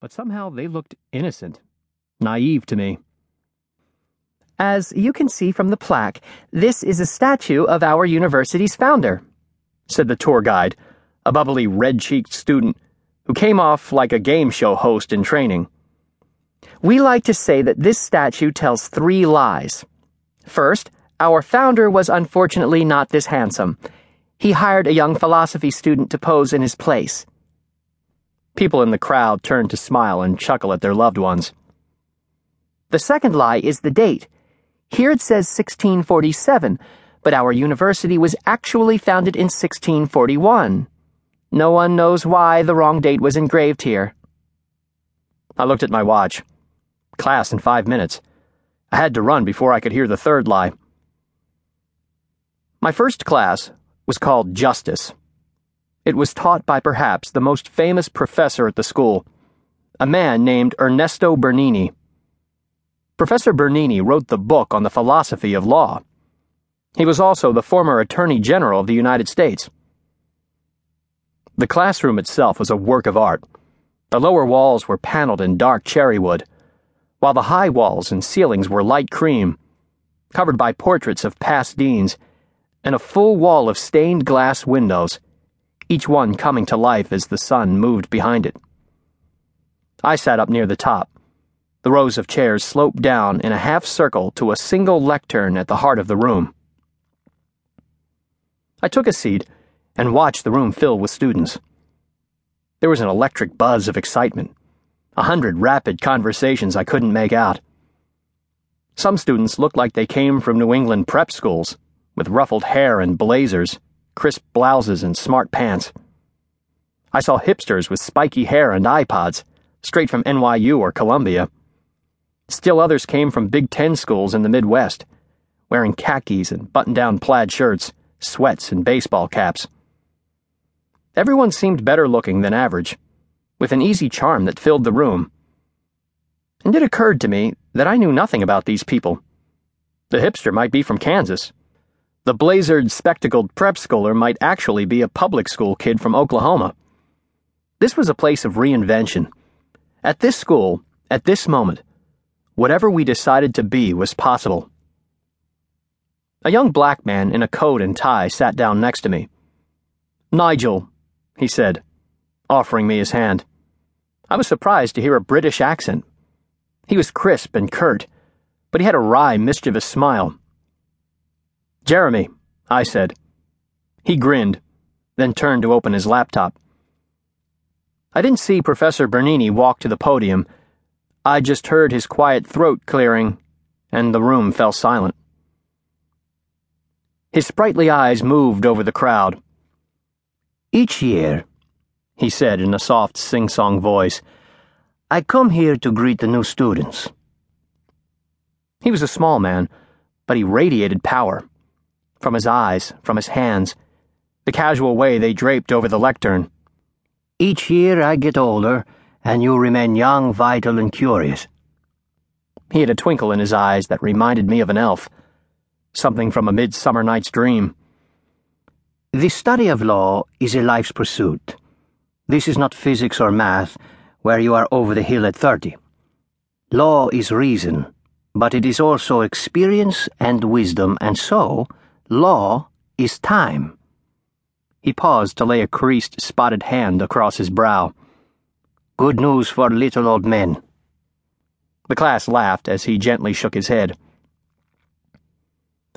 but somehow they looked innocent, naive to me. As you can see from the plaque, this is a statue of our university's founder, said the tour guide, a bubbly, red cheeked student who came off like a game show host in training. We like to say that this statue tells three lies. First, our founder was unfortunately not this handsome. He hired a young philosophy student to pose in his place. People in the crowd turned to smile and chuckle at their loved ones. The second lie is the date. Here it says 1647, but our university was actually founded in 1641. No one knows why the wrong date was engraved here. I looked at my watch. Class in five minutes. I had to run before I could hear the third lie. My first class was called Justice. It was taught by perhaps the most famous professor at the school, a man named Ernesto Bernini. Professor Bernini wrote the book on the philosophy of law. He was also the former Attorney General of the United States. The classroom itself was a work of art. The lower walls were paneled in dark cherry wood, while the high walls and ceilings were light cream, covered by portraits of past deans and a full wall of stained glass windows, each one coming to life as the sun moved behind it. I sat up near the top. The rows of chairs sloped down in a half circle to a single lectern at the heart of the room. I took a seat and watched the room fill with students. There was an electric buzz of excitement, a hundred rapid conversations I couldn't make out. Some students looked like they came from New England prep schools with ruffled hair and blazers, crisp blouses, and smart pants. I saw hipsters with spiky hair and iPods, straight from NYU or Columbia. Still others came from Big Ten schools in the Midwest, wearing khakis and button down plaid shirts, sweats, and baseball caps. Everyone seemed better looking than average, with an easy charm that filled the room. And it occurred to me that I knew nothing about these people. The hipster might be from Kansas. The blazered, spectacled prep schooler might actually be a public school kid from Oklahoma. This was a place of reinvention. At this school, at this moment, whatever we decided to be was possible. A young black man in a coat and tie sat down next to me. Nigel, he said, offering me his hand. I was surprised to hear a British accent. He was crisp and curt, but he had a wry, mischievous smile. Jeremy, I said. He grinned, then turned to open his laptop. I didn't see Professor Bernini walk to the podium. I just heard his quiet throat clearing, and the room fell silent. His sprightly eyes moved over the crowd. Each year, he said in a soft sing song voice, I come here to greet the new students. He was a small man, but he radiated power from his eyes, from his hands, the casual way they draped over the lectern. Each year I get older, and you remain young, vital, and curious. He had a twinkle in his eyes that reminded me of an elf, something from a midsummer night's dream. The study of law is a life's pursuit. This is not physics or math, where you are over the hill at 30. Law is reason, but it is also experience and wisdom, and so, Law is time. He paused to lay a creased, spotted hand across his brow. Good news for little old men. The class laughed as he gently shook his head.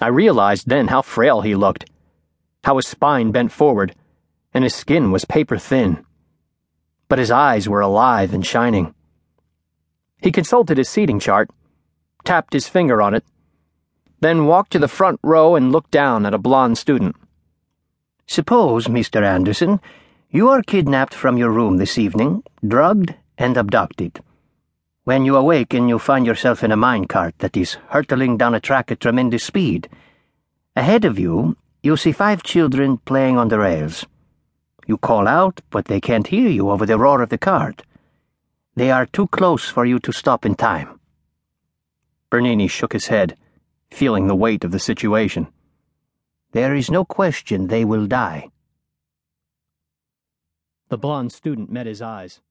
I realized then how frail he looked, how his spine bent forward, and his skin was paper thin. But his eyes were alive and shining. He consulted his seating chart, tapped his finger on it, then walked to the front row and looked down at a blond student. Suppose, Mr. Anderson, you are kidnapped from your room this evening, drugged, and abducted. When you awaken, you find yourself in a minecart that is hurtling down a track at tremendous speed. Ahead of you, you see five children playing on the rails. You call out, but they can't hear you over the roar of the cart. They are too close for you to stop in time. Bernini shook his head feeling the weight of the situation. There is no question they will die. The blond student met his eyes.